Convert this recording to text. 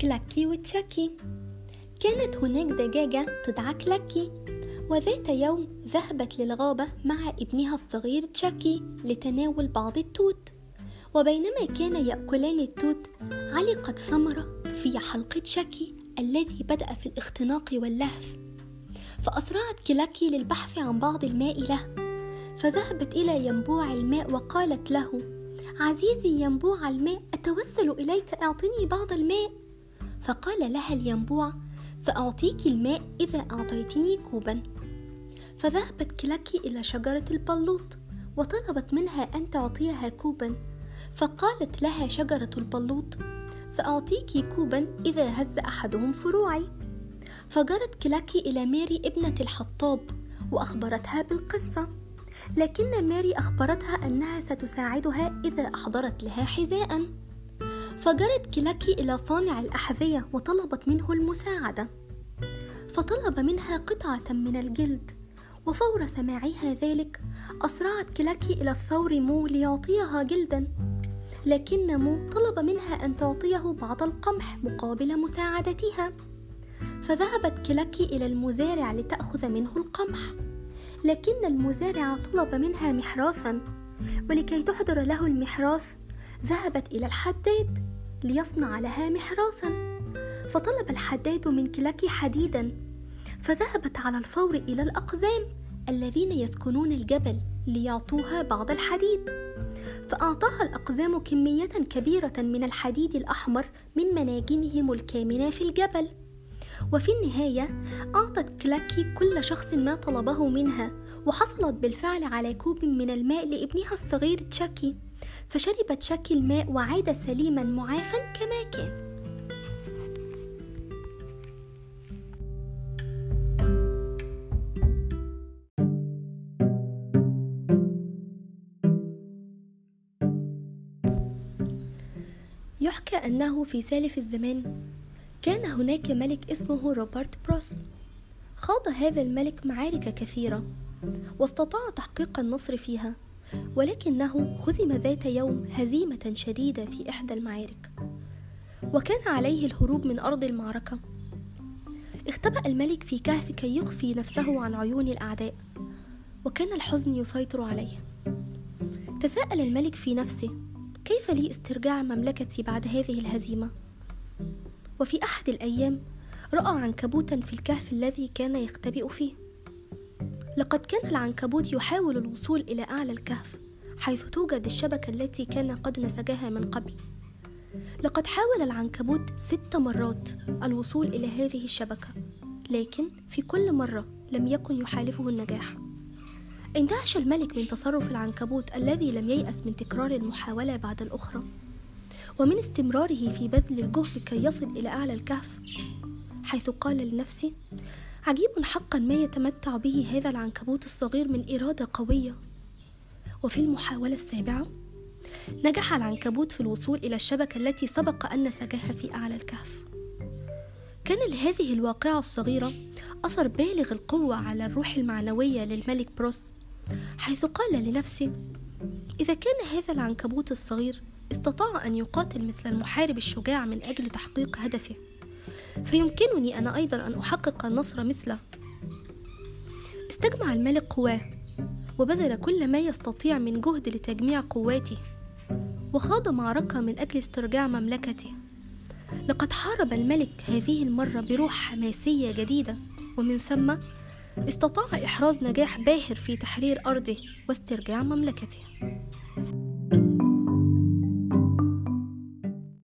كلاكي وتشاكي كانت هناك دجاجة تدعى كلاكي وذات يوم ذهبت للغابة مع ابنها الصغير تشاكي لتناول بعض التوت. وبينما كان يأكلان التوت علقت ثمرة في حلق تشاكي الذي بدأ في الاختناق واللهث فأسرعت كلاكي للبحث عن بعض الماء له. فذهبت إلى ينبوع الماء وقالت له عزيزي ينبوع الماء أتوسل إليك أعطني بعض الماء. فقال لها الينبوع سأعطيك الماء إذا أعطيتني كوبا. فذهبت كلاكي إلى شجرة البلوط وطلبت منها أن تعطيها كوبا. فقالت لها شجرة البلوط سأعطيك كوبا إذا هز أحدهم فروعي. فجرت كلاكي إلى ماري ابنة الحطاب وأخبرتها بالقصة. لكن ماري أخبرتها أنها ستساعدها إذا أحضرت لها حذاء. فجرت كلاكي إلى صانع الأحذية وطلبت منه المساعدة. فطلب منها قطعة من الجلد وفور سماعها ذلك أسرعت كلاكي إلى الثور مو ليعطيها جلدا. لكن مو طلب منها أن تعطيه بعض القمح مقابل مساعدتها. فذهبت كلاكي إلى المزارع لتأخذ منه القمح. لكن المزارع طلب منها محراثا ولكي تحضر له المحراث ذهبت إلى الحداد. ليصنع لها محراثا فطلب الحداد من كلاكي حديدا. فذهبت على الفور إلى الأقزام الذين يسكنون الجبل ليعطوها بعض الحديد. فأعطاها الأقزام كمية كبيرة من الحديد الأحمر من مناجمهم الكامنة في الجبل. وفي النهاية أعطت كلاكي كل شخص ما طلبه منها وحصلت بالفعل على كوب من الماء لابنها الصغير تشاكي. فشرب تشاكي الماء وعاد سليما معافا كما كان. يحكى أنه في سالف الزمان كان هناك ملك اسمه روبرت بروس. خاض هذا الملك معارك كثيرة واستطاع تحقيق النصر فيها. ولكنه هزم ذات يوم هزيمة شديدة في إحدى المعارك. وكان عليه الهروب من أرض المعركة. اختبأ الملك في كهف كي يخفي نفسه عن عيون الأعداء وكان الحزن يسيطر عليه. تساءل الملك في نفسه كيف لي استرجاع مملكتي بعد هذه الهزيمة؟ وفي أحد الأيام رأى عنكبوتا في الكهف الذي كان يختبئ فيه. لقد كان العنكبوت يحاول الوصول إلى أعلى الكهف حيث توجد الشبكة التي كان قد نسجها من قبل. لقد حاول العنكبوت ست مرات الوصول إلى هذه الشبكة لكن في كل مرة لم يكن يحالفه النجاح. اندهش الملك من تصرف العنكبوت الذي لم ييأس من تكرار المحاولة بعد الأخرى. ومن استمراره في بذل الجهد كي يصل إلى أعلى الكهف حيث قال لنفسه عجيب حقا ما يتمتع به هذا العنكبوت الصغير من إرادة قوية. وفي المحاولة السابعة نجح العنكبوت في الوصول إلى الشبكة التي سبق أن نسجها في أعلى الكهف. كان لهذه الواقعة الصغيرة أثر بالغ القوة على الروح المعنوية للملك بروس حيث قال لنفسه إذا كان هذا العنكبوت الصغير استطاع أن يقاتل مثل المحارب الشجاع من أجل تحقيق هدفه فيمكنني أنا أيضا أن أحقق النصر مثله. استجمع الملك قواه وبذل كل ما يستطيع من جهد لتجميع قواته وخاض معركة من أجل استرجاع مملكته. لقد حارب الملك هذه المرة بروح حماسية جديدة ومن ثم استطاع إحراز نجاح باهر في تحرير أرضه واسترجاع مملكته.